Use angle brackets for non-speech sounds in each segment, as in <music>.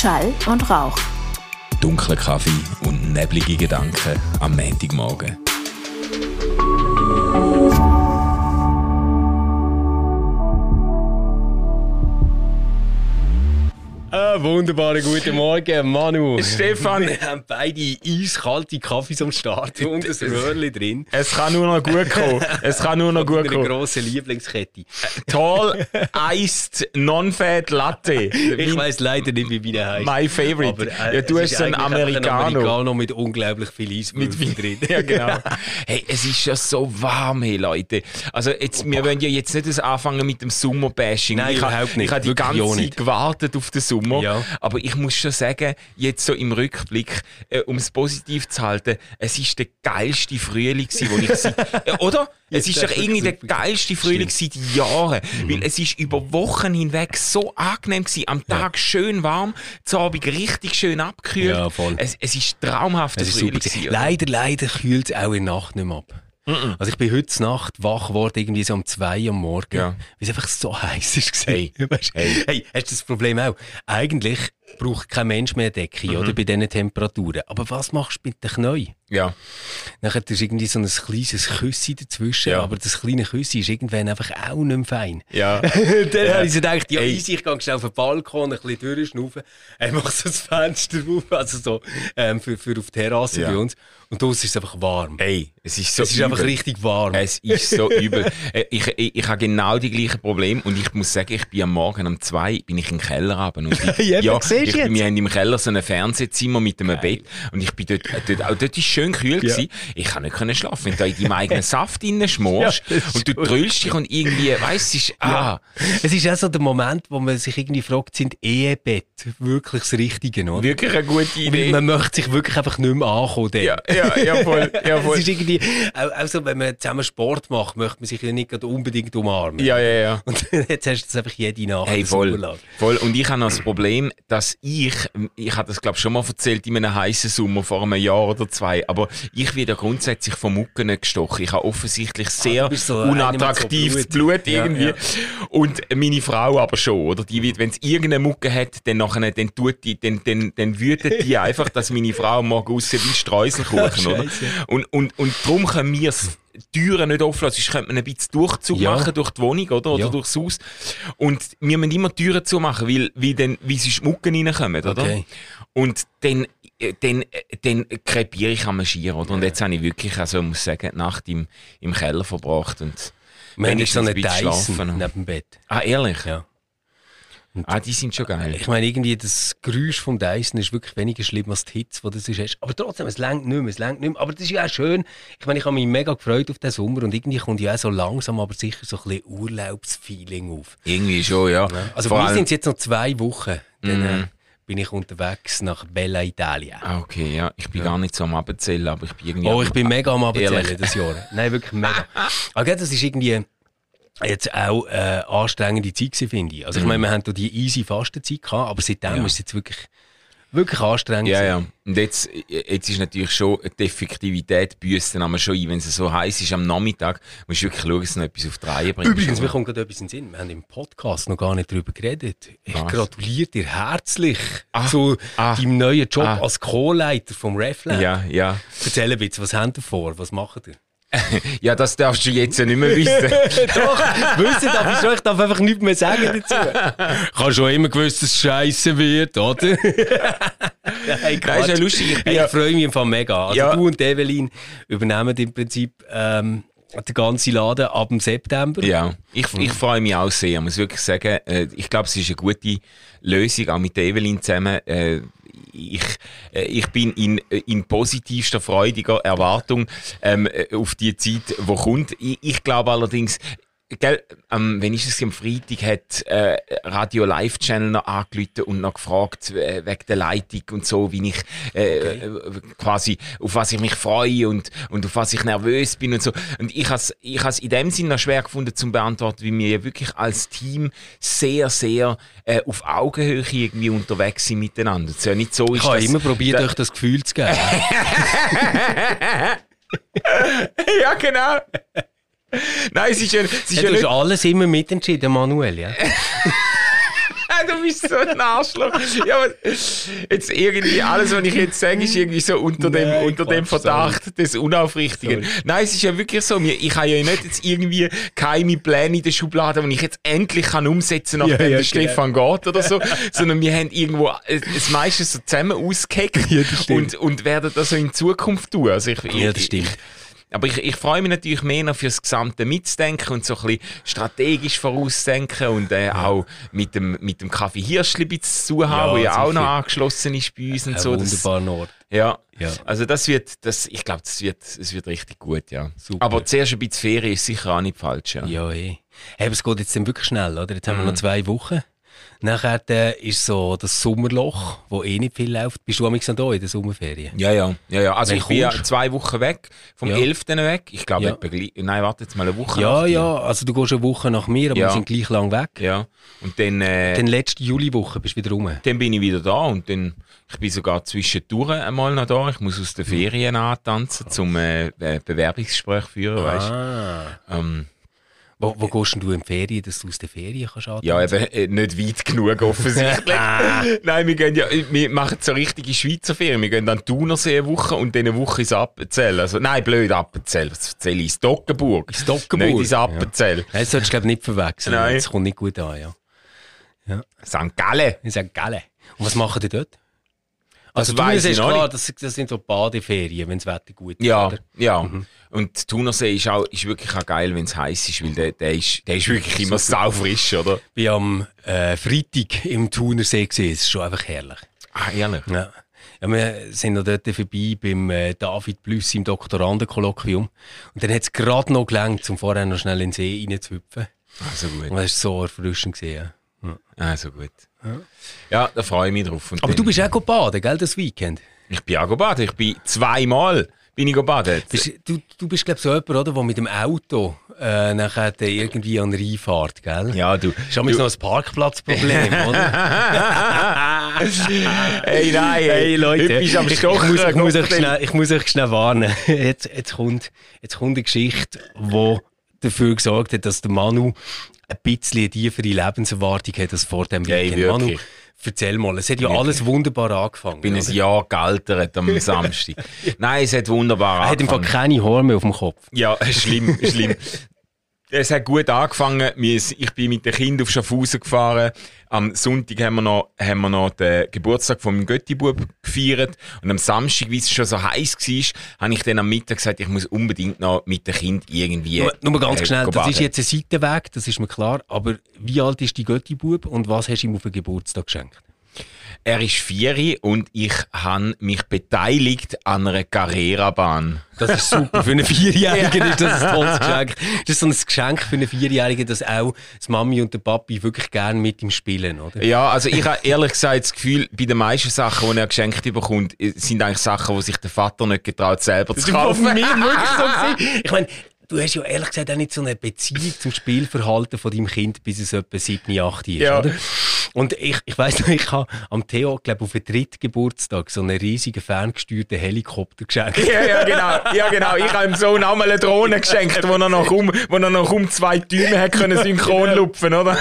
Schall und Rauch. Dunkler Kaffee und neblige Gedanken am Montagmorgen. Wunderbaren guten Morgen, Manu. <laughs> Stefan. Wir haben beide eiskalte Kaffees am Start <laughs> und ein Röhrchen drin. Es kann nur noch gut kommen. Es kann nur noch gut Eine kommen. grosse Lieblingskette. Tall <laughs> Iced Non-Fat Latte. Ich weiss leider nicht, wie meine heißt. My favorite. Aber, äh, ja, du es hast ist so einen Americano. Ein Americano mit unglaublich viel Eiswürfel drin. Ja, genau. Hey, es ist ja so warm, hey, Leute. Also, jetzt, wir wollen ja jetzt nicht anfangen mit dem Sommer-Bashing. Nein, ich ha- überhaupt nicht. Ich habe die ganze Zeit gewartet auf den Sommer. Ja. Aber ich muss schon sagen, jetzt so im Rückblick, äh, um es positiv zu halten, es ist der geilste Frühling gewesen, den ich seit, <laughs> äh, oder? Es ist doch irgendwie der geilste Frühling seit Jahren. Mhm. Weil es ist über Wochen hinweg so angenehm gewesen. Am Tag schön warm, zu Abend richtig schön abgekühlt. Ja, voll. Es, es ist traumhaft Es ist super. gewesen? Leider, leider kühlt es auch in der Nacht nicht mehr ab. Also ich bin heute Nacht wach geworden, irgendwie so um zwei am Morgen, Ja. weil es einfach so <laughs> heiß ist. Hey. <laughs> Weißt, Hey. hey, hast du das Problem auch? Eigentlich braucht kein Mensch mehr Decke, Mhm. oder, bei diesen Temperaturen. Aber was machst du mit den Knien? Ja. Nachher ist irgendwie so ein kleines Küssi dazwischen, Ja. aber das kleine Küssi ist irgendwann einfach auch nicht mehr fein. Ja. <laughs> Dann habe ich so gedacht, ja, Ey. easy, ich gehe schnell auf den Balkon, ein bisschen durchschnaufen, ich mache so das Fenster auf, also so, ähm, für, für auf die Terrasse Ja. bei uns. Und draussen ist es einfach warm. Ey, es ist so es ist einfach übel. richtig warm. Es ist so <laughs> übel. Äh, Ich, ich, ich habe genau die gleichen Probleme und ich muss sagen, ich bin am Morgen um zwei bin ich im Keller runter. Und <laughs> ich, Ja, du ich, wir haben im Keller so ein Fernsehzimmer mit einem Bett und ich bin dort, äh, dort auch dort ist schön kühl Ja. gewesen. Ich kann nicht können schlafen, wenn du in deinem eigenen Saft innen schmorst <laughs> Ja, und du gut. drüllst dich und irgendwie, weißt du, es ist, ah, Es ist auch so der Moment, wo man sich irgendwie fragt, sind Ehebett wirklich das Richtige, oder? wirklich eine gute Weil Idee. man möchte sich wirklich einfach nicht mehr ankommen. dann. Ja, ja, ja, voll, ja, <laughs> Es ist irgendwie, auch, auch so, wenn man zusammen Sport macht, möchte man sich ja nicht unbedingt umarmen. Ja, ja, ja. Und jetzt hast du das einfach jede Nacht. Hey, voll, Urlaub. voll. Und ich habe noch das Problem, dass ich, ich habe das glaube schon mal erzählt in einem heißen Sommer vor einem Jahr oder zwei, aber ich werde grundsätzlich vom Mucken nicht gestochen. Ich habe offensichtlich sehr Ah, so mit so unattraktives Blut. Blut, Ja, irgendwie. ja. Und meine Frau aber schon, oder? Die wird, wenn es irgendeine Mucke hat, dann nachher, dann tut die, dann, dann, dann wütet die <laughs> einfach, dass meine Frau morgen aussieht wie Streuselkuchen, oder? Und, und, und darum können wir Türen nicht offen lassen, sonst könnte man ein bisschen Durchzug Ja. machen durch die Wohnung, oder? Oder Ja. durchs Haus. Und wir müssen immer Türen zumachen, weil, weil, dann, weil sie Schmucken reinkommen, oder? Okay. Und dann, dann, äh, dann krepiere ich am Schier, oder? Und jetzt habe ich wirklich, also ich muss sagen, die Nacht im, im Keller verbracht und haben jetzt so eine Dyson neben dem Bett. Ah, ehrlich? Ja. Ah, die sind schon geil. Ich meine, irgendwie das Geräusch vom Dyson ist wirklich weniger schlimm als die Hitze, die das ist. Aber trotzdem, es längt nicht mehr, es längt nicht mehr. Aber das ist ja auch schön. Ich meine, ich habe mich mega gefreut auf den Sommer und irgendwie kommt ja auch so langsam, aber sicher so ein bisschen Urlaubsfeeling auf. Irgendwie schon, ja. Also Vor für mich allem- sind es jetzt noch zwei Wochen. Dann äh, Mhm. Bin ich unterwegs nach Bella Italia. Ah, okay, ja. Ich bin gar nicht so am Abzählen, aber ich bin irgendwie... Oh, ich bin mega am? Abzählen das Jahr. <laughs> Nein, wirklich mega. Aber gell, das ist irgendwie jetzt auch äh, anstrengende Zeit gewesen, finde ich. Also ich meine, wir haben da die easy Fastenzeit gehabt, aber seitdem Mhm. Ja. ist es jetzt wirklich, wirklich anstrengend. Ja, gewesen. ja. Und jetzt, jetzt ist natürlich schon die Effektivität büßt dann aber schon ein. Wenn es so heiß ist am Nachmittag, musst du wirklich schauen, dass du noch etwas auf die Reihe bringst. Übrigens, mir kommt gerade etwas in den Sinn. Wir haben im Podcast noch gar nicht darüber geredet. Ich Was? gratuliere dir herzlich Ah, zu ah, deinem neuen Job ah. als Co-Leiter vom RefLab. Ja, ja. Erzähl ein bisschen, was habt ihr vor? Was macht ihr? <laughs> Ja, das darfst du jetzt ja nicht mehr wissen. <laughs> Doch, wissen darf ich schon, ich darf einfach nichts mehr sagen dazu. <laughs> Ich habe schon immer gewusst, dass es scheiße wird, oder? hey, Das ist ja lustig. Ich ja, ich freue mich Fall mega. Also Ja. du und Evelyn übernehmen im Prinzip ähm, den ganzen Laden ab dem September. ja, ich, ich freue mich auch sehr. Ich muss wirklich sagen, äh, ich glaube, es ist eine gute Lösung, auch mit der Evelyn zusammen. Äh, ich, äh, ich bin in, in positivster, freudiger Erwartung ähm, äh, auf die Zeit, die kommt. Ich, ich glaube allerdings, Gell, ähm, wenn ich es am Freitag hat äh, Radio Live Channel noch angerufen und noch gefragt äh, wegen der Leitung und so, wie ich äh, äh, quasi auf was ich mich freue und und auf was ich nervös bin und so. Und ich has ich has in dem Sinne noch schwer gefunden zum beantworten, wie wir ja wirklich als Team sehr sehr äh, auf Augenhöhe irgendwie unterwegs sind miteinander. Es ist ja nicht so Ich ist, habe dass- immer probiert, euch das Gefühl zu geben. <laughs> <laughs> ja genau. <laughs> Nein, es ist ja, es ist Ja, ja du nicht hast alles immer mitentschieden, Manuel, ja? <laughs> Du bist so ein Arschloch. Ja, aber jetzt irgendwie, alles, was ich jetzt sage, ist irgendwie so unter dem, Nein, unter dem Verdacht des Unaufrichtigen. Sorry. Nein, es ist ja wirklich so. Ich habe ja nicht jetzt irgendwie geheime Pläne in der Schublade, die ich jetzt endlich kann umsetzen kann, nachdem Ja, ja, der genau. Stefan geht oder so. Sondern wir haben irgendwo das meiste so zusammen ausgeheckt Ja, und, und werden das so in Zukunft tun. Also ich, Ja, das stimmt. Aber ich, ich freue mich natürlich mehr noch fürs gesamte Mitzudenken und so ein bisschen strategisch vorausdenken und äh, auch mit dem, mit dem Kaffee Hirschli ein bisschen zu haben, Ja, der ja auch noch angeschlossen ist bei uns und so. Das, wunderbarer Ort. ja. Ja. also das wird, das, ich glaube, das wird, das wird richtig gut, ja. Super. Aber zuerst ein bisschen Ferien ist sicher auch nicht falsch, ja. Ja, eh. Hey, aber es geht jetzt dann wirklich schnell, oder? Jetzt haben Mhm. wir noch zwei Wochen. Nachher äh, ist so das Sommerloch, wo eh nicht viel läuft. Bist du am da in den Sommerferien? Ja, ja, ja, ja. Also Wann ich bin ja zwei Wochen weg, vom Ja. 11. weg. Ich glaube, Ja. etwa nein, warte jetzt mal eine Woche Ja, ja, also du gehst eine Woche nach mir, aber Ja. wir sind gleich lang weg. Ja, und dann, äh, Dann letzte Juliwoche bist du wieder rum. dann bin ich wieder da und dann, ich bin sogar zwischendurch einmal noch da. Ich muss aus den Ferien antanzen, zum äh, Bewerbungsgespräch führen, weißt Ah. ähm, Wo, wo gehst du in die Ferien, dass du aus den Ferien kannst Ja, antanzen? eben äh, nicht weit genug offensichtlich. <laughs> Nein, wir, gehen ja, wir machen so richtige Schweizer Ferien. Wir gehen dann Thunersee eine Woche und dann eine Woche ins Appenzell. Also, nein, blöd, Appenzell. Das erzähle ich ins Dockenburg. Ins Dockenburg? Nicht ins Appenzell. Nein, das solltest du glaube ich nicht verwechseln. Nein. Das kommt nicht gut an, ja. St. Gallen. In St. Gallen. Und was machen die dort? Das Also weiss ich ist klar, das, das sind so Badeferien, wenn das Wetter gut ist. Ja, oder? ja. Mhm. Und Thunersee ist, auch, ist wirklich auch geil, wenn es heiß ist, weil der, der, ist, der ist wirklich immer saufrisch, oder? Ich bin am äh, Freitag im Thunersee gesehen. Es ist schon einfach herrlich. Ah, ehrlich? Ja. Ja, wir sind noch dort vorbei beim äh, David Plüss im Doktorandenkolloquium. Und dann hat es gerade noch gelangt, um vorher noch schnell in den See reinzuhüpfen. Also gut. Und das war so erfrischend. Gewesen, ja. Also gut. Ja, da freue ich mich drauf. Und Aber du bist auch baden, gell, das Weekend? Ich bin auch gebadet. Ich bin zweimal bin ich gebadet. Bist, du, du bist, glaube ich, so jemand, oder, der mit dem Auto äh, nachher irgendwie an den Rhein fährt, gell? Ja, du. Ist amigs noch ein Parkplatzproblem, <laughs> oder? Hey, nein, Hey Leute, du ich, ich, muss, ich, muss euch schnell, ich muss euch schnell warnen. <laughs> Jetzt, jetzt, kommt, jetzt kommt eine Geschichte, die dafür gesorgt hat, dass der Manu ein bisschen tiefere Lebenserwartung hat als vor dem Hey, Weekend. Manu, wirklich. erzähl mal, es hat ja Wirklich. alles wunderbar angefangen. Ich bin ein oder? Jahr gealtert am <laughs> Samstag. Nein, es hat wunderbar er hat im Fall angefangen. keine mehr auf dem Kopf. Ja, <laughs> schlimm, schlimm. Es hat gut angefangen. Ich bin mit den Kindern auf Schaffhausen gefahren. Am Sonntag haben wir noch, haben wir noch den Geburtstag von meinem Göttibub gefeiert. Und am Samstag, wie es schon so heiß war, habe ich dann am Mittag gesagt, ich muss unbedingt noch mit den Kindern irgendwie. Nur, nur ganz äh, schnell, das baden. ist jetzt ein Seitenweg, das ist mir klar, aber wie alt ist die Göttibub und was hast du ihm auf den Geburtstag geschenkt? Er ist vier und ich habe mich beteiligt an einer Carrera-Bahn. Das ist super. Für einen Vierjährigen <laughs> ist das ein tolles Geschenk. Das ist so ein Geschenk für einen Vierjährigen, dass auch die Mami und der Papi wirklich gerne mit ihm spielen, oder? Ja, also ich habe ehrlich gesagt das Gefühl, bei den meisten Sachen, die er geschenkt bekommt, äh, sind eigentlich Sachen, die sich der Vater nicht getraut, selber zu Das kaufen. von mir wirklich so. <laughs> Ich meine, du hast ja ehrlich gesagt auch nicht so eine Beziehung zum Spielverhalten von deinem Kind, bis es etwa 7, 8 ist, Ja. oder? Und ich, ich weiss noch, ich habe am Theo, glaube auf den dritten Geburtstag so einen riesigen ferngesteuerten Helikopter geschenkt. Ja, ja, genau. Ja, genau. Ich habe ihm so auch mal eine Drohne geschenkt, wo er noch um, wo er noch um zwei Däume hat können synchron lupfen, oder?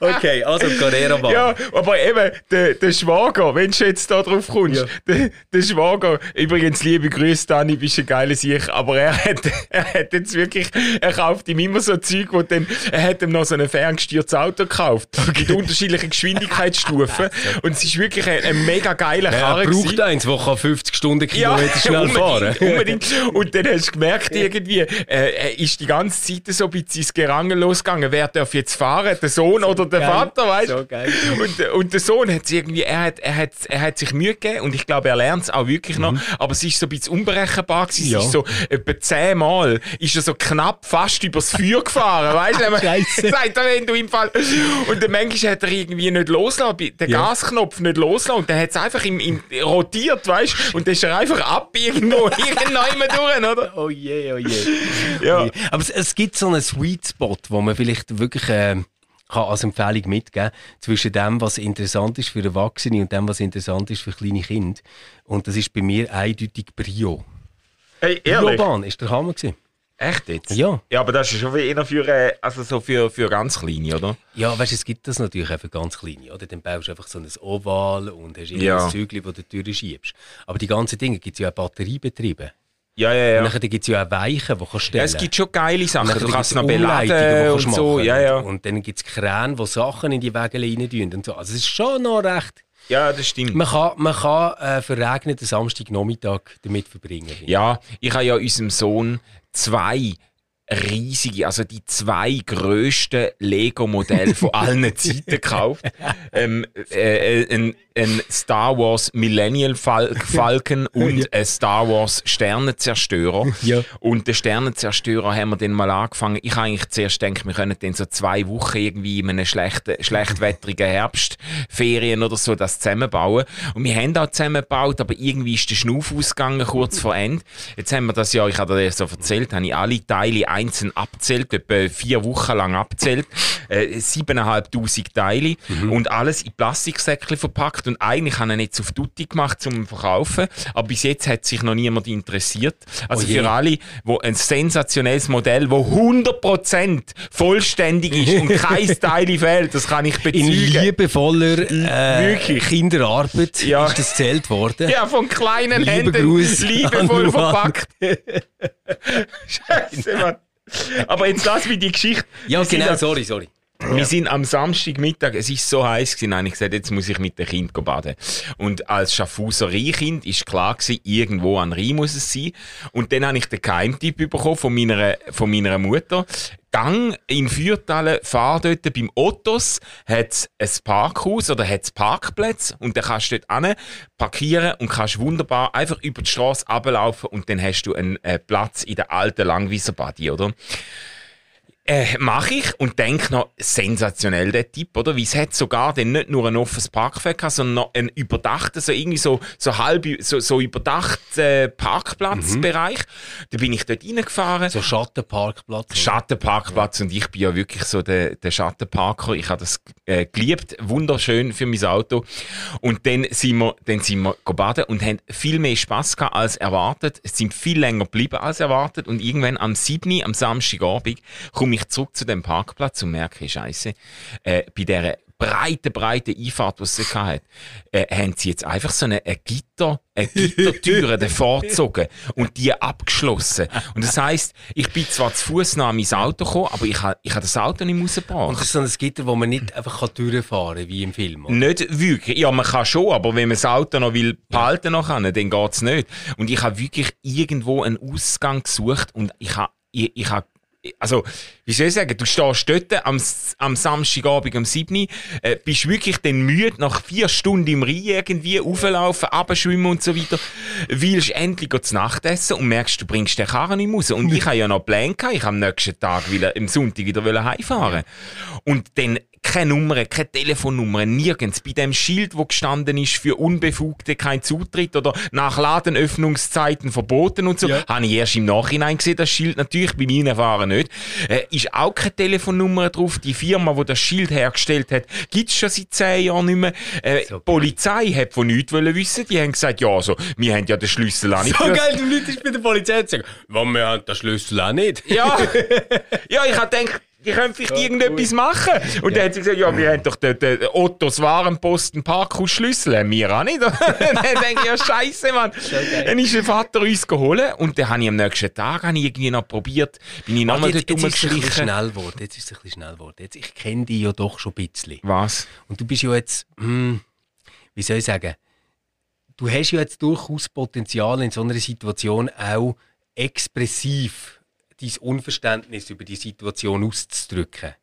Okay, also Carrera-Bahn. Ja, aber eben, der, der Schwager, wenn du jetzt da drauf kommst, Ja. der, der Schwager, übrigens liebe Grüße, Dani, bist ein geiler Sieg, aber er hat, er hat jetzt wirklich, er kauft ihm immer so Zeug, wo dann, er hat ihm noch so ein ferngesteuertes Auto gekauft, mit unterschiedlichen Geschwindigkeitsstufen, <laughs> und es ist wirklich ein, ein mega geiler Er Karre braucht gewesen. eins, der kann 50 Stundenkilometer schnell <laughs> fahren unbedingt, <laughs> unbedingt. Und dann hast du gemerkt, irgendwie, äh, er ist die ganze Zeit so ein bisschen ins Gerangen losgegangen. Wer darf jetzt fahren? Der Sohn oder der geil. Vater, weißt du? So geil. Und, und der Sohn hat irgendwie, er hat, er hat, er hat sich Mühe gegeben und ich glaube, er lernt es auch wirklich noch. Aber es ist so ein bisschen unberechenbar gewesen. Mhm. Ja. Es ist so, etwa zehnmal ist er so knapp fast übers Feuer gefahren, weißt du? <laughs> Sagt er, wenn du im Fall. Und dann manchmal hat er irgendwie nicht losgelassen, den Ja. Gasknopf nicht losgelassen und dann hat es einfach im, im, rotiert, weißt du? Und dann ist er einfach ab irgendwo, <laughs> irgendwo immer durch, oder? Oh je, oh je. Ja. Oh. Aber es, es gibt so einen Sweet Spot, wo man vielleicht wirklich ähm, kann als Empfehlung mitgeben zwischen dem, was interessant ist für Erwachsene und dem, was interessant ist für kleine Kinder. Und das ist bei mir eindeutig Brio. Hey, Biobahn ist der Hammer gewesen. Echt jetzt? Ja. Ja, aber das ist schon eher für, äh, also so für, für ganz kleine, oder? Ja, weißt du, es gibt das natürlich auch für ganz kleine, oder? Dann baust du einfach so ein Oval und hast Ja. irgendein Zügel, das du durchschiebst. Aber die ganzen Dinge gibt es ja auch batteriebetrieben. Ja, ja, Und ja. dann gibt es ja auch Weichen, die kannst du ja stellen es gibt schon geile Und Sachen. dann Du kannst es noch beladen kannst und du so. machen. Ja, ja. Und dann gibt es Kräne, die Sachen in die Wege rein tun und so. Also es ist schon noch recht... Ja, das stimmt. Man kann, man kann äh, verregneten Samstagnachmittag damit verbringen. Ja, ich habe ja unserem Sohn zwei riesige, also die zwei grössten Lego-Modelle von <laughs> allen Zeiten gekauft. Ähm, äh, äh, ein, ein Star Wars Millennial Fal <laughs> Falcon und ein Star Wars Sternenzerstörer. Ja. Und den Sternenzerstörer haben wir dann mal angefangen. Ich eigentlich zuerst gedacht, wir können dann so zwei Wochen irgendwie in einem schlechten, schlechtwetterigen Herbstferien oder so das zusammenbauen. Und wir haben auch zusammengebaut, aber irgendwie ist der Schnuff ausgegangen kurz vor Ende. Jetzt haben wir das ja, ich habe dir das so erzählt, habe ich alle Teile einzeln abzählt, etwa vier Wochen lang abzählt. Äh, 7'500 Teile und alles in Plastiksäckchen verpackt. Und eigentlich habe ich ihn jetzt auf Tutti gemacht zum Verkaufen. Aber bis jetzt hat sich noch niemand interessiert. Also Oh für alle, wo ein sensationelles Modell, wo 100% vollständig ist und <laughs> kein Teil fehlt, das kann ich In bezeugen. liebevoller äh, Wirklich. Kinderarbeit Ja. ist das zählt worden. Ja, von kleinen Liebe Händen Gruß liebevoll verpackt. <laughs> Scheiße, Mann. <laughs> Aber jetzt lass mich die Geschichte. Ja, Wir genau, am- sorry, sorry. Wir sind am Samstagmittag, es ist so heiß gewesen, habe ich gesagt, jetzt muss ich mit dem Kind go baden. Und als Schaffhauserei-Kind ist klar gewesen, irgendwo an Rhein muss es sein. Und dann habe ich den Geheimtipp bekommen von meiner, von meiner Mutter. Gang in Fürtalen, fahr dort beim Ottos, hat ein Parkhaus oder hat Parkplätze und dann kannst du dort hin parkieren und kannst wunderbar einfach über die Straße ablaufen und dann hast du einen äh, Platz in der alten Langwieser Badi, oder? Äh, mache ich und denke noch, sensationell der Tipp, oder? Wie es hat sogar dann nicht nur ein offenes Parkfeld gehabt, sondern noch einen überdachten, so irgendwie so, so halb, so, so überdachten äh, Parkplatzbereich. Da bin ich dort reingefahren. So Schattenparkplatz. Schattenparkplatz und ich bin ja wirklich so der, der Schattenparker. Ich habe das äh, geliebt, wunderschön für mein Auto. Und dann sind wir, dann sind wir baden und haben viel mehr Spaß gehabt als erwartet. Es sind viel länger geblieben als erwartet und irgendwann am 7. am Samstagabend komme ich zurück zu dem Parkplatz und merke, Scheiße, äh, bei dieser breite, breite Einfahrt, die es dort hatte, äh, haben sie jetzt einfach so eine, eine Gitter, eine Gittertüre <laughs> davor gezogen und die abgeschlossen. Und das heisst, ich bin zwar zu Fuß nach mein Auto gekommen, aber ich habe ich ha das Auto nicht Und das rausgebracht. ist so ein Gitter, wo man nicht einfach kann durchfahren kann, wie im Film. oder? Nicht wirklich. Ja, man kann schon, aber wenn man das Auto noch will behalten noch kann, dann geht's nicht. Und ich habe wirklich irgendwo einen Ausgang gesucht und ich habe, ich, ich habe also, wie soll ich sagen, du stehst dort am, am Samstagabend um 7 Uhr, äh, bist wirklich dann müde, nach vier Stunden im Rhein irgendwie auflaufen, abschwimmen und so weiter, willst endlich zu Nacht essen und merkst, du bringst den Karren nicht raus. Und ich habe ja noch Pläne gehabt, ich am nächsten Tag will, am Sonntag wieder wollen heimfahren. Und dann keine Nummer, keine Telefonnummer, nirgends. Bei dem Schild, wo gestanden ist, für Unbefugte kein Zutritt oder nach Ladenöffnungszeiten verboten und so, Ja. habe ich erst im Nachhinein gesehen, das Schild natürlich, bei meinen Fahren nicht. Äh, ist auch keine Telefonnummer drauf. Die Firma, die das Schild hergestellt hat, gibt es schon seit zehn Jahren nicht mehr. Äh, So die Polizei hat von nichts wollen wissen. Die haben gesagt, ja, also, wir haben ja den Schlüssel auch nicht. So geil, du Leute bei der Polizei zu sagen, «Weil wir haben den Schlüssel auch nicht.» Ja, <laughs> ja ich habe gedacht, die können vielleicht irgendetwas machen. Und dann hat sie gesagt, ja, wir haben doch den, den Ottos Warenposten Parkhausschlüssel, wir auch nicht. <laughs> dann denke ich, ja, scheiße, Mann. Dann ist der Vater uns geholt und dann habe ich am nächsten Tag habe ich irgendwie noch probiert, bin ich nochmal dort jetzt ist es ein bisschen rumgeschlichen. schnell geworden. Jetzt ist es ein bisschen schnell geworden. Jetzt, ich kenne dich ja doch schon ein bisschen. Was? Und du bist ja jetzt, hm, wie soll ich sagen, du hast ja jetzt durchaus Potenzial in so einer Situation auch expressiv dein Unverständnis über die Situation auszudrücken.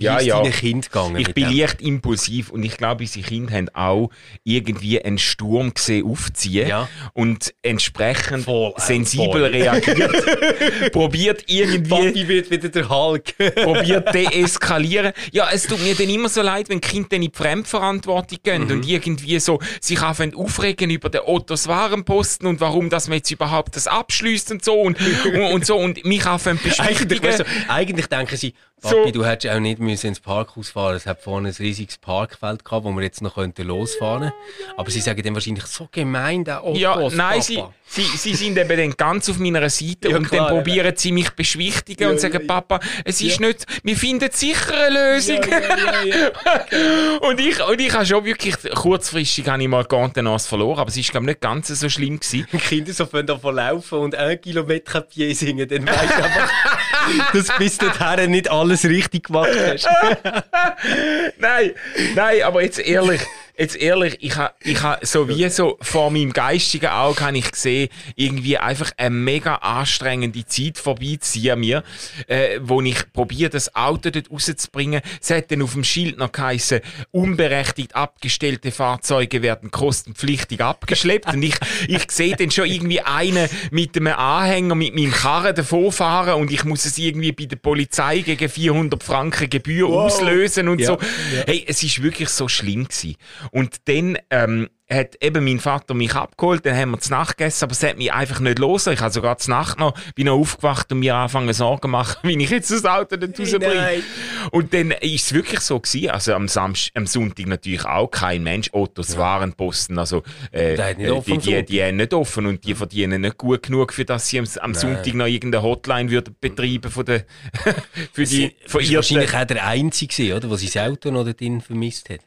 Ja, ja. deinen Kind gegangen? Ich bin dem? leicht impulsiv und ich glaube, unsere Kinder haben auch irgendwie einen Sturm gesehen aufziehen Ja. und entsprechend Voll, äh, sensibel voll. reagiert. <laughs> probiert irgendwie Papi wird wieder der Hulk. <laughs> probiert deeskalieren. Ja, es tut mir dann immer so leid, wenn Kinder dann in die Fremdverantwortung gehen Mhm. und irgendwie so sich anfangen aufregen über den Ottos Warenposten und warum dass man jetzt überhaupt das abschließt und so und, und, und so und mich anfangen <laughs> eigentlich, beschwichtigen. weißt du, eigentlich denken sie, Papi, So. du hättest auch nicht müssen ins Parkhaus fahren Es hat vorne ein riesiges Parkfeld gehabt, wo wir jetzt noch könnten losfahren Aber sie sagen dann wahrscheinlich, so gemein, der Ottos, Ja, nein, Papa. sie, sie, sie sind eben dann ganz auf meiner Seite Ja, und klar, dann probieren sie mich beschwichtigen Ja, und sagen, ja, ja. Papa, es ist nicht, wir finden sicher eine Lösung. Ja, ja, ja, ja. <laughs> und ich, und ich habe schon wirklich, kurzfristig habe ich mal Contenance verloren, aber es ist, glaube ich, nicht ganz so schlimm gewesen. Wenn <laughs> Kinder so von davon laufen und ein Kilometer Pied singen, dann weißt du einfach, <laughs> dass du bis dorthin nicht alles richtig gemacht hast. <laughs> nein, nein, aber jetzt ehrlich, jetzt ehrlich, ich habe ich ha so wie so vor meinem geistigen Auge habe ich gesehen, irgendwie einfach eine mega anstrengende Zeit vorbeiziehen mir, äh, wo ich probiere, das Auto dort rauszubringen. Es hat dann auf dem Schild noch geheißen, unberechtigt abgestellte Fahrzeuge werden kostenpflichtig abgeschleppt. Und ich, ich sehe dann schon irgendwie einen mit einem Anhänger mit meinem Karren davonfahren und ich muss es irgendwie bei der Polizei gegen 400 Franken Gebühr auslösen und Ja, so. ja. Hey, es ist wirklich so schlimm gewesen. Und dann ähm, hat eben mein Vater mich abgeholt, dann haben wir zu Nacht gegessen, aber es hat mich einfach nicht los. Ich habe sogar zu Nacht noch, bin noch aufgewacht und mir angefangen Sorgen zu machen, <laughs> wie ich jetzt das Auto dort rausbringe. Und dann ist es wirklich so gewesen, also am, Samst am Sonntag natürlich auch kein Mensch, Ottos Warenposten, also äh, Der hat nicht äh, offen die, die, die haben nicht offen und die verdienen nicht gut genug, für dass sie am, am Sonntag noch irgendeine Hotline würden betreiben von der, <laughs> für die bist verirrten wahrscheinlich auch der Einzige, oder, der sein Auto noch dort vermisst hat.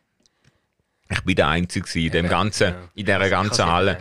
Ich bin der Einzige in dem ganzen, ja. in dieser ganzen Halle.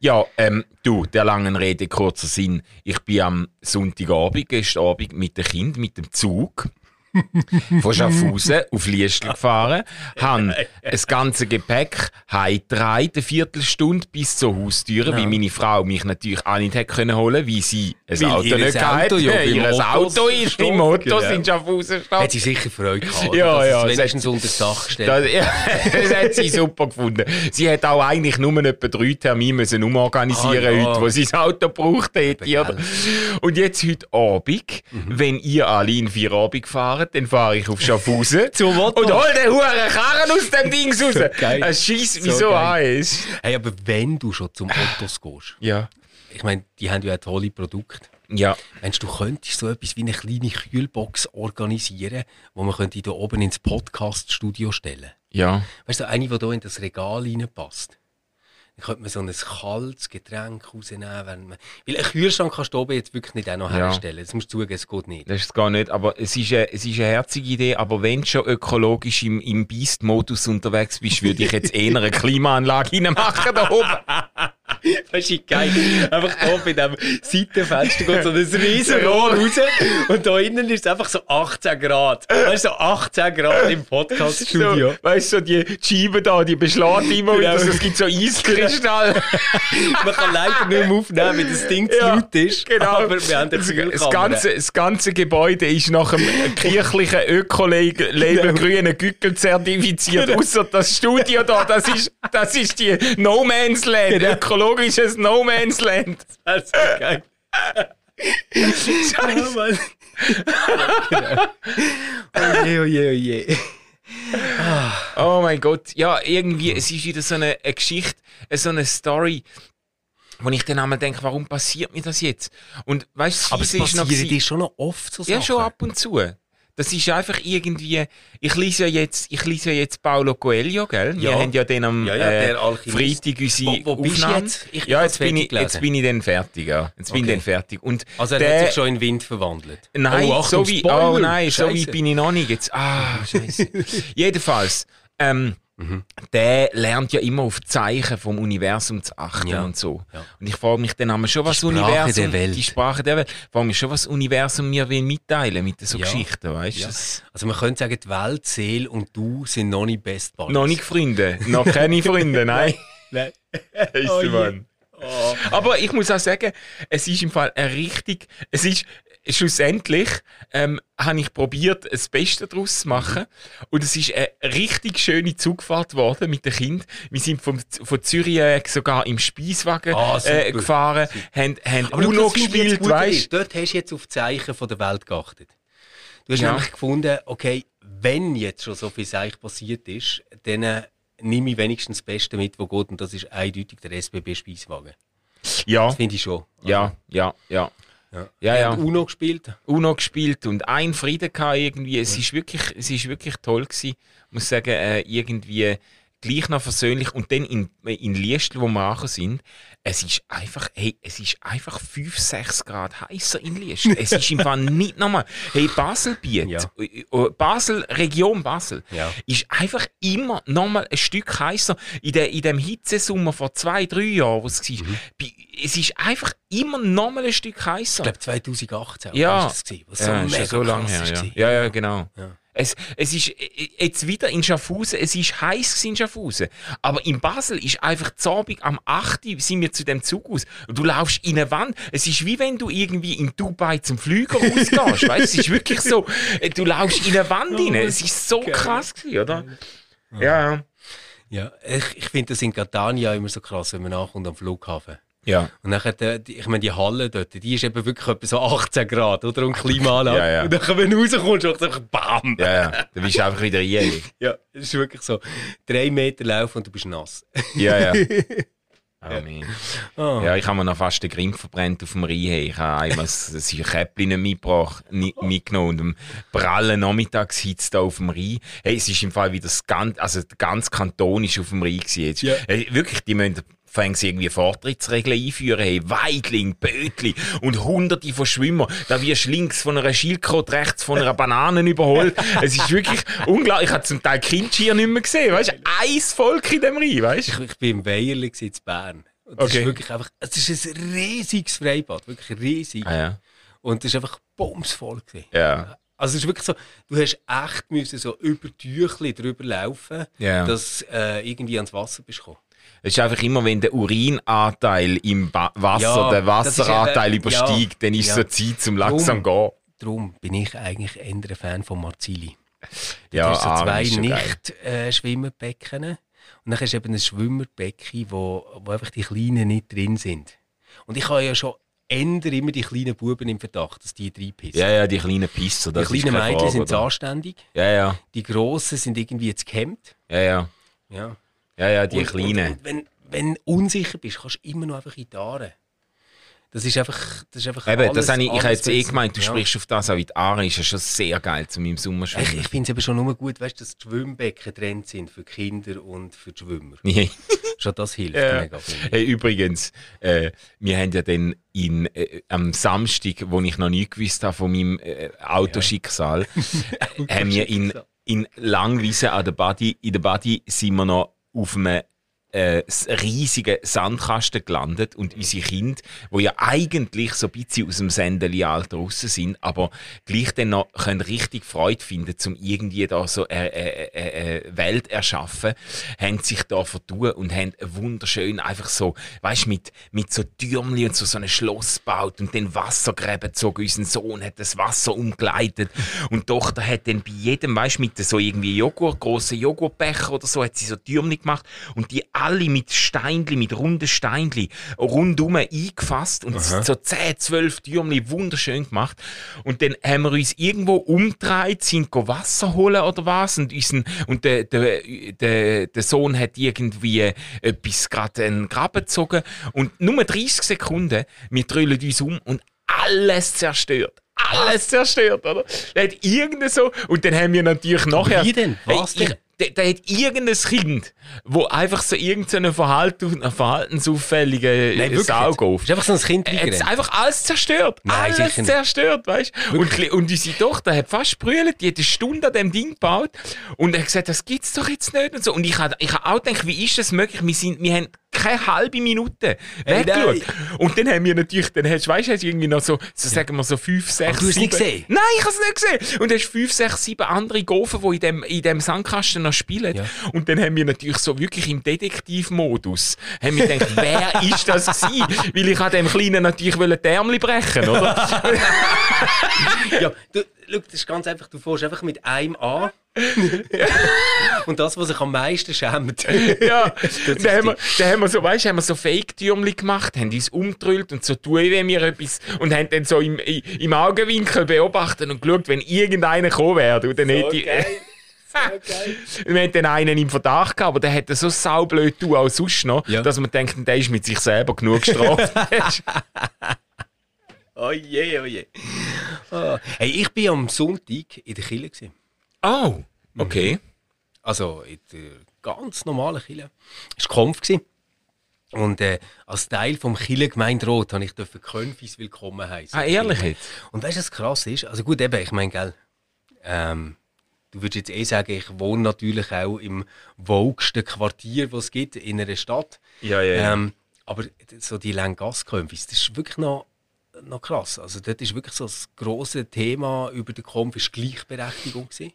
Ja. Ja, ähm, du, der langen Rede, kurzer Sinn. Ich bin am Sonntagabend, gestern Abend mit dem Kind, mit dem Zug <laughs> von Schaffhausen auf Liestl gefahren, han das <laughs> ganze Gepäck heimgetragen, eine Viertelstunde bis zur Haustüre, weil meine Frau mich natürlich auch nicht hätte können holen, weil sie ein Weil Auto nicht gehabt Auto ja <laughs> Ihr Ottos Auto ist im Autos genau. in Schaffhausen Hat steht. sie sicher Freude gehabt, Ja, ja, es es wenigstens unter Dach gestellt Das, ja, das hat sie super gefunden. Sie hat auch eigentlich nur etwa drei Termine müssen umorganisieren Ah, ja. heute, wo sie das Auto gebraucht hätte. Und jetzt heute Abend, wenn ihr alle in vier Abend fahrt, dann fahre ich auf Schaffhausen <laughs> Zum Motto. und hol den Huren Karren aus dem Ding raus. <laughs> geil. Das schießt mich So so, geil. an. ist. Hey, aber wenn du schon zum Ottos gehst, Ja. ich meine, die haben ja auch tolle Produkte. Ja. Meinst du, du könntest so etwas wie eine kleine Kühlbox organisieren, wo man könnte hier oben ins Podcast-Studio stellen Ja. Weißt du, eine, die hier in das Regal reinpasst. Dann könnte man so ein kaltes Getränk rausnehmen. Wenn man, weil einen Kühlschrank kannst du oben jetzt wirklich nicht auch noch Ja. herstellen. Das musst du zugeben, es geht nicht. Das ist gar nicht, aber es ist eine, es ist eine herzige Idee. Aber wenn du schon ökologisch im, im Beast-Modus unterwegs bist, würde ich jetzt eher eine Klimaanlage reinmachen da oben. <laughs> Das ist geil. Einfach da bei dem Seitenfenster geht so ein riesen Rohr raus und da innen ist es einfach so 18 Grad. Weißt du, so 18 Grad im Podcast-Studio. So, weißt du, so die Scheiben da, die beschlägt immer wieder. Also, es gibt so Eiskristall. <laughs> Man kann leider nicht mehr aufnehmen, weil das Ding zu Ja, laut ist. genau. Aber wir haben das, das, ganze, das ganze Gebäude ist nach dem kirchlichen Öko-Label grünen Gückel zertifiziert. Außer das Studio da, das ist, das ist die No Man's Land. Ökologisches No Man's Land. Das ist geil. Scheiße. Genau. Oh je, oh je, oh je. Oh mein Gott. Ja, irgendwie, es ist wieder so eine, eine Geschichte, so eine Story, wo ich dann einmal denke, warum passiert mir das jetzt? Und weißt du, Aber es Fiese ist noch passiert dir schon noch oft so Sachen. Ja, schon ab und zu. Das ist einfach irgendwie. Ich lese ja jetzt, ich lese ja jetzt Paulo Coelho, gell? Wir Ja. haben ja dann am Ja, ja, äh. Freitag unsere Wo- wo bist jetzt? Ich- ja, jetzt bin, ich, gelesen. jetzt bin ich dann fertig, ja. Jetzt bin ich Okay. dann fertig. Und Also er der, hat sich schon in Wind verwandelt. Nein, oh, Achtung, so wie, oh nein, so Scheisse. wie bin ich noch nicht jetzt. Ah, scheiße. <laughs> Jedenfalls, ähm, der lernt ja immer auf Zeichen vom Universum zu achten Ja, und so. ja. Und ich frage mich dann einmal schon, was Die Universum, der Welt. die Sprache der Welt, frage mich schon, was Universum mir will mitteilen mit so Ja. Geschichten, weißt du? Also man könnte sagen, die Welt, Seele und du sind noch nicht Best Buddies. Noch nicht Freunde, noch keine Freunde, <laughs> nein. Nein. Ist Oh. Mann. Aber ich muss auch sagen, es ist im Fall ein richtig, es ist schlussendlich ähm, habe ich probiert, das Beste daraus zu machen und es ist eine richtig schöne Zugfahrt geworden mit dem Kind. Wir sind vom, von Zürich weg sogar im Speiswagen Ah, super. äh, gefahren, haben, haben Aber Uno gespielt, weißt Dort hast du jetzt auf die Zeichen von der Welt geachtet. Du hast Ja. nämlich gefunden, okay, wenn jetzt schon so viel Seich passiert ist, dann äh, nehme ich wenigstens das Beste mit, was geht, und das ist eindeutig der SBB Speiswagen. Ja, Das finde ich schon. ja, ja, ja. Ja, Ja, ja. Uno gespielt. Uno gespielt und ein Frieden gehabt irgendwie. Es ist wirklich, es ist wirklich toll gewesen. Ich muss sagen, äh, irgendwie gleich noch versöhnlich. Und dann in, in Liestl, wo wir angekommen sind, es ist einfach, hey, es ist einfach 5, 6 Grad heißer in Liestl. es ist im Fall <laughs> nicht normal. Hey, Baselbiet, Ja. äh, äh, Basel, Region Basel, Ja. ist einfach immer nochmal ein Stück heißer. In, der, in dem Hitzesommer vor zwei, drei Jahren, wo es war, bei- es ist einfach immer nochmal ein Stück heißer. Ich glaube 2018 Ja. war das, gewesen, was so Ja, ist mega so lange her, ja. ja. Ja, genau. Ja. Es, es ist äh, jetzt wieder in Schaffhausen, es ist heiß in Schaffhausen. Aber in Basel ist einfach Abend am 8. Uhr sind wir zu dem Zug aus. Und du laufst in eine Wand. Es ist wie wenn du irgendwie in Dubai zum Flüger rausgehst. weißt du, es ist wirklich so, äh, du laufst in eine Wand rein. Es ist so krass gewesen, oder? Ja, Ja, ich, ich finde das in Catania immer so krass, wenn man nachkommt am Flughafen. Ja. Und nachher, die- die- ich meine, die Halle dort, die ist eben wirklich etwa so 18 Grad, oder? Und Klimaanlage. Ja, ja. Und dann, wenn du rauskommst, ist es einfach BAM! Ja, ja. Da bist du einfach wieder jährig. Ja, es ist wirklich so. Drei Meter laufen und du bist nass. Ja, ja. <laughs> Oh, man. Ah. Ja, ich habe mir noch fast den Grimm verbrennt auf dem Rhein. Ich habe einmal das das Käppli nicht mitgebracht, ni- mitgenommen und am prallen Nachmittagshitze da auf dem Rhein. Hey, es ist im Fall wieder das ganze, also der ganze Kanton ist auf dem Rhein gewesen. Jetzt. Ja. Hey, wirklich, die müssen fangen sie irgendwie Vortrittsregeln einführen, hey, Weidling, Bötli und hunderte von Schwimmer. Da wirst du links von einer Schildkröte, rechts von einer Banane überholt. Es ist wirklich unglaublich. Ich habe zum Teil Kindschier nicht mehr gesehen, weißt du? Eins Volk in dem Rhein, weißt du? Ich, bin im Weierli in Bern. Und das Okay. ist wirklich einfach, es ist ein riesiges Freibad, wirklich riesig. Ah, ja. Und das ist einfach bumsvoll gewesen. Ja. Also es ist wirklich so, du hast echt müssen so über Tüchli drüber laufen, Ja. dass äh, irgendwie ans Wasser bist gekommen. Es ist einfach immer, wenn der Urinanteil im ba Wasser Ja, den Wasseranteil eben- übersteigt, dann ist ja. so Zeit zum langsam gehen. Darum bin ich eigentlich eher ein Fan von Marzili. Ja, du hast so Aare zwei. Nicht-Schwimmerbecken. und dann hast du eben ein Schwimmerbecken, wo, wo einfach die Kleinen nicht drin sind. Und ich habe ja schon ändere immer die kleinen Buben im Verdacht, dass die reinpissen. Ja, ja, die kleinen Pisser, die kleinen Mädchen Frage, sind zu anständig, Ja, ja, die Grossen sind irgendwie jetzt gehemmt. ja, ja, Ja. Ja, ja, die Und- Kleinen. Und, und wenn, wenn du unsicher bist, kannst du immer noch einfach in die Aare. Das ist einfach, das ist einfach Eben, alles, das habe ich, ich habe jetzt eh gemeint, du Ja. sprichst auf das, aber die Aare ist ja schon sehr geil zu meinem Ich, Sommerschwimmen. ich finde es eben schon nur gut, weißt, dass die Schwimmbecken getrennt sind für Kinder und für die Schwimmer. <laughs> Nee. Schon das hilft Ja. mega. ich. Hey, übrigens, äh, wir haben ja dann in, äh, am Samstag, wo ich noch nie gewusst habe von meinem äh, Autoschicksal, <laughs> haben wir in, in Langwiese an der Badi, in der Badi sind wir noch auf einem äh, riesigen Sandkasten gelandet und unsere Kinder, wo ja eigentlich so ein bisschen aus dem Sendeli-Alter raus sind, aber gleich dann noch können richtig Freude finden, zum irgendwie da so eine äh, äh, Welt erschaffen, haben sich da vertun und haben wunderschön einfach so, weißt mit mit so Türmli und so so ein Schloss gebaut und den Wassergräben gezogen. Unser Sohn hat das Wasser umgeleitet und die Tochter hat dann bei jedem, weißt mit so irgendwie Joghurt, grossen Joghurtbecher oder so, hat sie so Türmli gemacht und die alle mit Steinli, mit runden Steinli rundum eingefasst und so 10, 12 Türmli wunderschön gemacht. Und dann haben wir uns irgendwo umgedreht, sind go Wasser holen oder was und, unseren, und der, der, der, der Sohn hat irgendwie etwas gerade einen Graben gezogen und nur 30 Sekunden, wir drüllen uns um und alles zerstört. Alles zerstört, oder? Der hat so, und dann haben wir natürlich nachher. wie denn? Was denn? Da, da hat irgendein Kind, wo einfach so irgendeinen Verhalten, verhaltensauffälligen Nein, wirklich. Sau auf. Ist einfach so ein Kind Er hat einfach alles zerstört. Nein, alles zerstört, weißt du? Und, und unsere Tochter hat fast sprüht, die hat eine Stunde an dem Ding gebaut und hat gesagt, das gibt's doch jetzt nicht und so. Und ich habe ich hab auch gedacht, wie ist das möglich? Wir, sind, wir haben keine halbe Minute weggeschaut. nein. Und dann haben wir natürlich, dann hast, weißt du, irgendwie noch so, so sagen wir so fünf, sechs, du hast es nicht sieben- gesehen? Nein, ich habe es nicht gesehen. Und dann hast du fünf, sechs, sieben andere Gofen, die in dem, in dem Sandkasten noch spielen. Ja. Und dann haben wir natürlich so wirklich im Detektivmodus, haben wir gedacht, wer <laughs> ist das gewesen? Weil ich an dem Kleinen natürlich die Ärmel brechen, oder? <laughs> Ja, du, schau, das ist ganz einfach, du fährst einfach mit einem an. <laughs> Und das, was sich am meisten schämt. ja. dann, haben wir, haben wir so, weißt, haben wir so Fake-Türmli gemacht, haben uns umgedrüllt und so tun, wie wir etwas, und haben dann so im, im Augenwinkel beobachtet und geschaut, wenn irgendeiner kommen wäre. Und dann hätte ich, <laughs> Wir hatten einen im Verdacht gehabt, aber der hat so saublöd tun, auch sonst noch, Ja. dass man denkt, der ist mit sich selber genug gestraft. <laughs> oh je, oh je. Ah. Hey, ich bin am Sonntag in der Kille. Gewesen. Oh, okay. Also in der ganz normalen Kille. Es war Kampf. Gewesen. Und äh, als Teil vom Kille Gemeinderat habe ich dürfen Könfis willkommen heißen. Ah, ehrlich jetzt? Und weißt du, was krass ist? Also gut, eben, ich meine, gell, ähm, du würdest jetzt eh sagen, ich wohne natürlich auch im wogsten Quartier, das es gibt in einer Stadt. Ja, ja, ja. Ähm, aber so die Langasse-Konfis, das ist wirklich noch, noch krass. Also dort ist wirklich so das grosse Thema über den Konf ist Gleichberechtigung gewesen.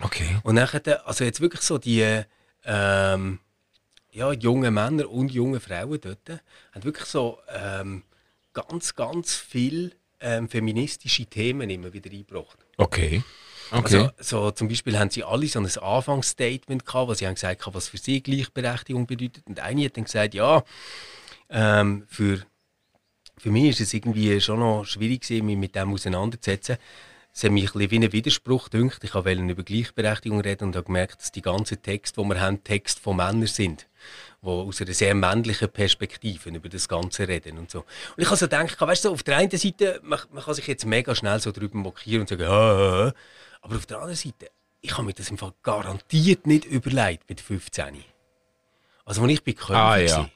Okay. Und nachher, also jetzt wirklich so die ähm, ja, junge Männer und junge Frauen dort haben wirklich so ähm, ganz, ganz viel ähm, feministische Themen immer wieder eingebracht. Okay. Okay. Also, so, zum Beispiel haben sie alle so ein Anfangsstatement gehabt, wo sie haben gesagt haben, was für sie Gleichberechtigung bedeutet. Und eine hat dann gesagt, ja, ähm, für, für mich ist es irgendwie schon noch schwierig gewesen, mich mit dem auseinanderzusetzen. Es hat mich ein wie ein Widerspruch gedünkt. Ich wollte über Gleichberechtigung reden und habe gemerkt, dass die ganzen Texte, die wir haben, Texte von Männern sind, die aus einer sehr männlichen Perspektive über das Ganze reden und so. Und ich habe so gedacht, weißt du, auf der einen Seite, man, man kann sich jetzt mega schnell so drüber mokieren und sagen, ah, aber auf der anderen Seite, ich habe mir das im Fall garantiert nicht überlegt mit 15. Also, als ich bei Köln Ah, war, ja.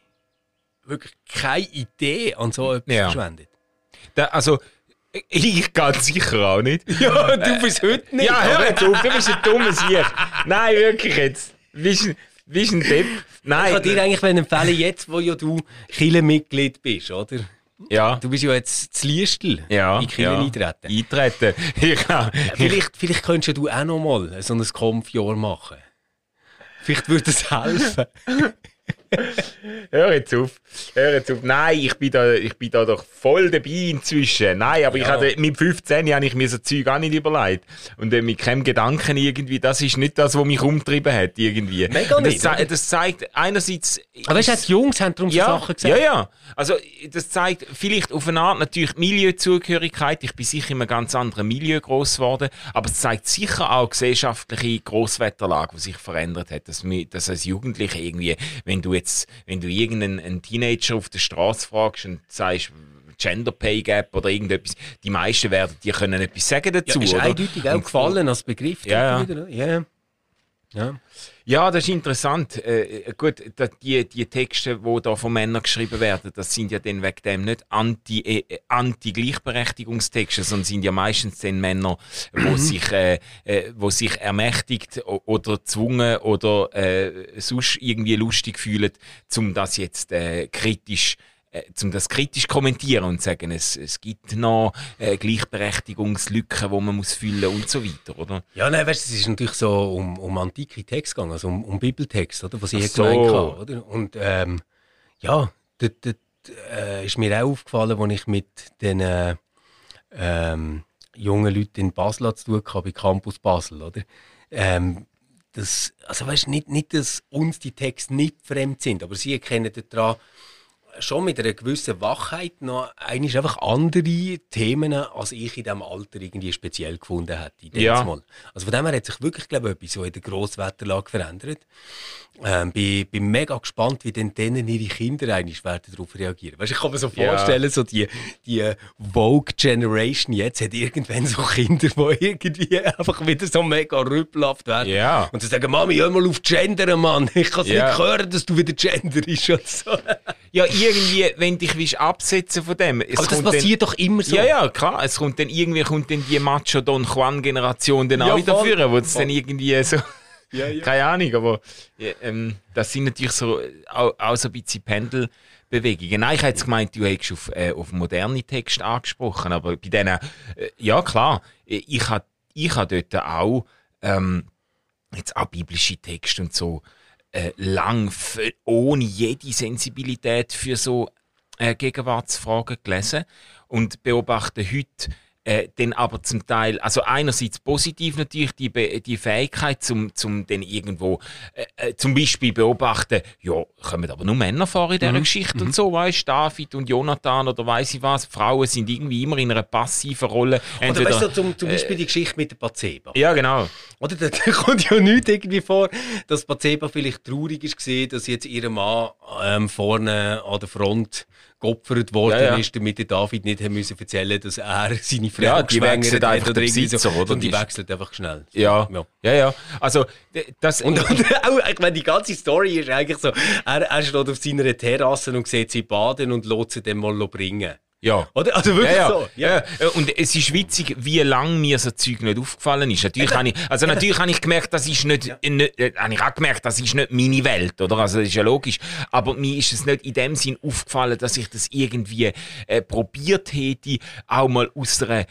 wirklich keine Idee an so etwas Ja. verschwendet. Da, also, ich ganz sicher auch nicht. <laughs> Ja, du bist heute nicht. Ja, hör jetzt auf, du bist ein dummes Sieg. Nein, wirklich jetzt. Bist ein, bist ein Depp. Ich Nein. kann dir eigentlich empfehlen, jetzt, wo ja du Kirchenmitglied bist, oder? Ja. Du bist ja jetzt zu Liestel Ja, in die Kirche ja. eintreten. Eintreten. <laughs> Ich, ja, ich, Vielleicht, vielleicht könntest du auch noch mal so ein Kampfjahr machen. Vielleicht würde es <laughs> helfen. Hör jetzt auf. Hör jetzt auf. Nein, ich bin, da, ich bin da doch voll dabei inzwischen. Nein, aber ich Ja. hatte, mit 15 habe ich mir so Zeug auch nicht überlegt. Und äh, mit keinem Gedanken irgendwie, das ist nicht das, was mich umtrieben hat. Irgendwie. Mega das, nicht, oder? das zeigt einerseits... Aber weißt du, die Jungs haben darum so ja, Sachen gesagt. Ja, ja. Also, das zeigt vielleicht auf eine Art natürlich Milieuzugehörigkeit. Ich bin sicher in einem ganz anderen Milieu groß geworden. Aber es zeigt sicher auch gesellschaftliche Grosswetterlage, die sich verändert hat. Dass, wir, dass als Jugendliche irgendwie, wenn du jetzt, wenn du irgendeinen einen Teenager auf der Straße fragst und sagst, Gender Pay Gap oder irgendetwas, die meisten werden dir können etwas sagen dazu. Ja, ist oder? eindeutig auch gefallen als Begriff. Ja, ja. Wieder, ja. ja. Ja, das ist interessant. Äh, gut, da, die, die Texte, die da von Männern geschrieben werden, das sind ja dann wegen dem nicht Anti- äh, Anti-Gleichberechtigungstexte, sondern sind ja meistens dann Männer, wo sich, äh, äh, wo sich ermächtigt oder gezwungen oder äh, sonst irgendwie lustig fühlen, um das jetzt äh, kritisch äh, zum das kritisch kommentieren und sagen, es, es gibt noch äh, Gleichberechtigungslücken, die man muss füllen und so weiter, oder? Ja, nein, weißt du, es ist natürlich so um, um antike Texte gegangen, also um, um Bibeltext, oder, was ich so. gemeint habe, oder? Und ähm, ja, dort, dort äh, ist mir auch aufgefallen, als ich mit den äh, ähm, jungen Leuten in Basel zu tun hatte, bei Campus Basel, oder? Ähm, das, also weißt, nicht, nicht, dass uns die Texte nicht fremd sind, aber sie erkennen daran schon mit einer gewissen Wachheit noch eigentlich einfach andere Themen, als ich in diesem Alter irgendwie speziell gefunden hätte. Ja. Mal. Also von dem her hat sich wirklich, glaube ich, etwas so in der Grosswetterlage verändert. Ähm, bin, bin mega gespannt, wie denn denen ihre Kinder eigentlich werden darauf reagieren. Weißt, ich kann mir so Ja. vorstellen, so die, die Vogue Generation jetzt hat irgendwann so Kinder, die irgendwie einfach wieder so mega rüppelhaft werden. Ja. Und sie sagen, Mami, hör mal auf Gendern, Mann. Ich kann es Ja. nicht hören, dass du wieder genderst und so. Ja, irgendwie, wenn dich willst absetzen von dem. Es Aber das passiert doch immer so. Dann, ja, ja, klar. Es kommt dann irgendwie kommt dann die Macho Don Juan Generation dann Ja, auch wieder führen, wo es dann irgendwie so, Ja, ja. keine Ahnung, aber ähm, das sind natürlich so auch, auch so ein bisschen Pendelbewegungen. Nein, ich hätte jetzt gemeint, du hättest auf, äh, auf moderne Texte angesprochen, aber bei denen, äh, ja klar, äh, ich habe ich ha dort auch ähm, jetzt auch biblische Texte und so äh, lang ohne jede Sensibilität für so äh, Gegenwartsfragen gelesen und beobachte heute äh, dann aber zum Teil, also einerseits positiv natürlich die, Be die Fähigkeit zum, zum dann irgendwo äh, äh, zum Beispiel beobachten, ja, kommen aber nur Männer vor in dieser Geschichte und so, weißt David und Jonathan oder weiß ich was, Frauen sind irgendwie immer in einer passiven Rolle. Oder weißt du, zum, zum Beispiel die Geschichte mit der Pazeba. ja, genau. Oder da <laughs> da kommt ja nichts irgendwie vor, dass Pazeba vielleicht traurig ist, dass jetzt ihr Mann ähm, vorne an der Front geopfert worden Ja, ja. ist, damit der David nicht müssen erzählen dass er seine Frau Ja, die wechselt einfach oder Besitzer, oder? Und die wechselt einfach schnell. Ja, Ja. ja, ja. Also, das, Und, <laughs> und auch, ich meine, die ganze Story ist eigentlich so, er, er steht auf seiner Terrasse und sieht sie baden und lässt sie dann mal bringen. Ja. Oder? Also wirklich Ja, ja. so. Ja. ja. Und es ist witzig, wie lange mir so Zeug nicht aufgefallen ist. Natürlich habe ich, also natürlich habe ich gemerkt, das ist nicht, nicht äh, habe ich auch gemerkt, das ist nicht meine Welt, oder? Also das ist ja logisch. Aber mir ist es nicht in dem Sinn aufgefallen, dass ich das irgendwie äh, probiert hätte, auch mal aus einer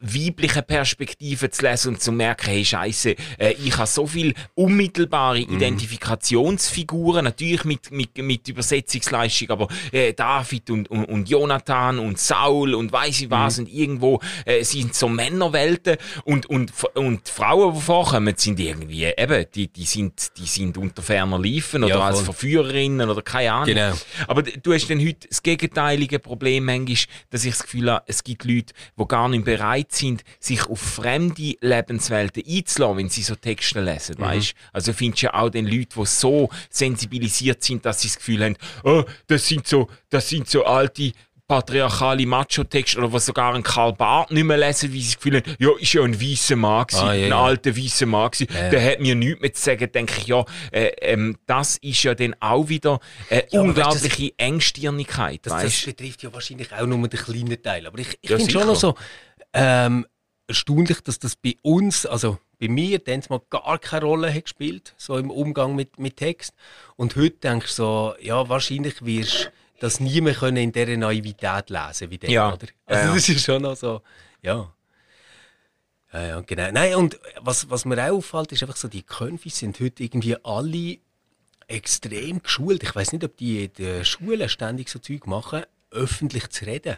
weiblichen Perspektive zu lesen und zu merken, hey Scheiße, äh, ich habe so viel unmittelbare Identifikationsfiguren, natürlich mit, mit, mit Übersetzungsleistung, aber äh, David und, und, und Jonathan und Saul und weiß ich was und irgendwo äh, sind so Männerwelten und, und, und die Frauen, die vorkommen, sind irgendwie eben, die, die, sind, die sind unter ferner Liefen oder Ja, als. Verführerinnen oder keine Ahnung. Genau. Aber du hast dann heute das gegenteilige Problem manchmal, dass ich das Gefühl habe, es gibt Leute, die gar nicht bereit sind, sich auf fremde Lebenswelten einzulassen, wenn sie so Texte lesen, Mhm. weißt? Also findest du ja auch den Leute, die so sensibilisiert sind, dass sie das Gefühl haben, oh, das sind so, das sind so alte patriarchale Macho-Texte oder was sogar ein Karl Barth nicht mehr lesen, wie sie das Gefühl haben, ja, ist ja ein weißer Mann gewesen, Ah, ja, ein ja. alter weißer Mann gewesen, Ja. der hat mir nichts mehr zu sagen, denke ich, ja, äh, ähm, das ist ja dann auch wieder äh, Ja, unglaubliche Engstirnigkeit, Das, das weißt? betrifft ja wahrscheinlich auch nur den kleinen Teil. Aber ich, ich finde schon noch so ähm, erstaunlich, dass das bei uns, also bei mir, dann mal gar keine Rolle hat gespielt, so im Umgang mit, mit Text. Und heute denkst du so, ja, wahrscheinlich wirst du das nie mehr können in dieser Naivität lesen wie der, Ja. oder? Also Ja, das ist schon noch so, ja. Ja, ja, genau. Nein, und was, was mir auch auffällt, ist einfach so, die Konfis sind heute irgendwie alle extrem geschult. Ich weiß nicht, ob die in den Schulen ständig so Zeug machen, öffentlich zu reden.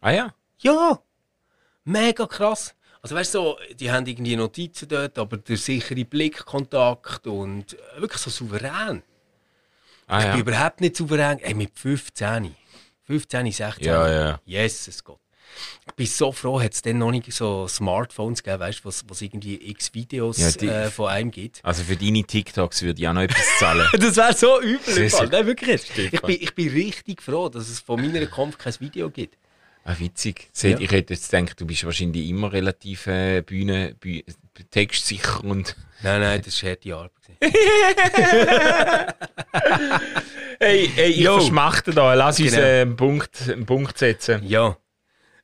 Ah ja? Ja, mega krass. Also weißt du, so, die haben irgendwie Notizen dort, aber der sichere Blickkontakt und äh, wirklich so souverän. Ah Ich bin ja. überhaupt nicht souverän. Ey, mit 15. 15, 16. Ja, ja. Jesus Gott. Ich bin so froh, hat es dann noch nicht so Smartphones gegeben, weißt du, was, was irgendwie x Videos Ja, die- äh, von einem gibt. Also für deine TikToks würde ich auch noch etwas zahlen. <laughs> Das wäre so übel. Nein, wirklich. Ich bin, ich bin richtig froh, dass es von meiner Kampf kein Video gibt. Ah, witzig. Seht, Ja. Ich hätte jetzt gedacht, du bist wahrscheinlich immer relativ äh, Bühne, Bühne, textsicher und... <laughs> Nein, nein, das war harte Arbeit. <laughs> Hey, hey ich verschmachte da. Lass uns Genau. äh, einen, Punkt, einen Punkt setzen. Ja.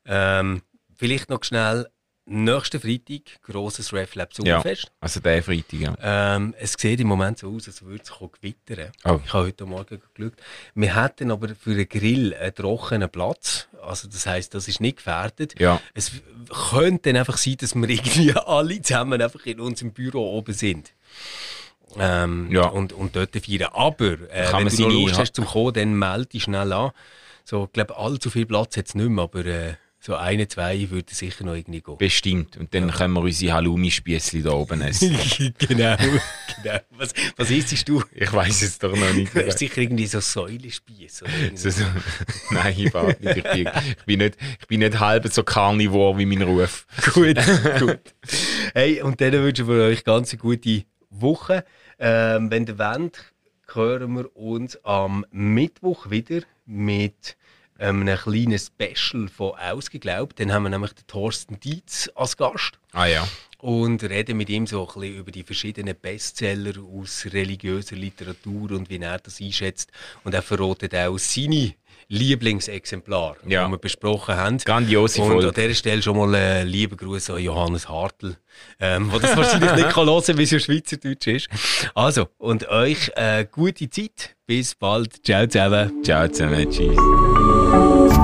Ähm, vielleicht noch schnell. Nächsten Freitag, grosses RefLab Ja. Sommerfest. Also der Freitag, ja. Ähm, es sieht im Moment so aus, als würde es gewittern. Oh. Ich habe heute Morgen geschaut. Wir hätten aber für einen Grill einen trockenen Platz. Also das heisst, das ist nicht gefährdet. Ja. Es könnte dann einfach sein, dass wir <laughs> irgendwie alle zusammen einfach in unserem Büro oben sind. Ähm, Ja. und, und dort feiern. Aber äh, wenn du noch Lust Ha- hast zum Kommen, dann melde dich schnell an. So, ich glaube, allzu viel Platz hat es nicht mehr, aber äh, so eine, zwei würde sicher noch irgendwie gehen. Bestimmt. Und dann können wir unsere Halloumi-Spießchen da oben essen. <laughs> genau, genau. Was, was isst du? ich weiß es doch noch nicht. <laughs> Du hast sicher irgendwie so Säulenspieß. <laughs> So, so. Nein, überhaupt nicht. Ich bin, ich, bin nicht. ich bin nicht halb so Carnivore wie mein Ruf. gut, gut. Hey, und dann wünschen wir euch ganz eine gute Woche. Ähm, wenn ihr wollt, hören wir uns am Mittwoch wieder mit ähm, einem kleinen Special von Ausgeglaubt. Dann haben wir nämlich den Thorsten Dietz als Gast Ah ja. und reden mit ihm so ein bisschen über die verschiedenen Bestseller aus religiöser Literatur und wie er das einschätzt. Und er verratet auch seine Lieblingsexemplare, Ja. wir besprochen haben. Grandiose Und Folge. an dieser Stelle schon mal einen lieben Gruß an Johannes Hartl, ähm, der das wahrscheinlich nicht kann hören kann, wie es ja Schweizerdeutsch ist. Also, und euch äh, gute Zeit. Bis bald. Ciao zusammen. Ciao zusammen. Tschüss.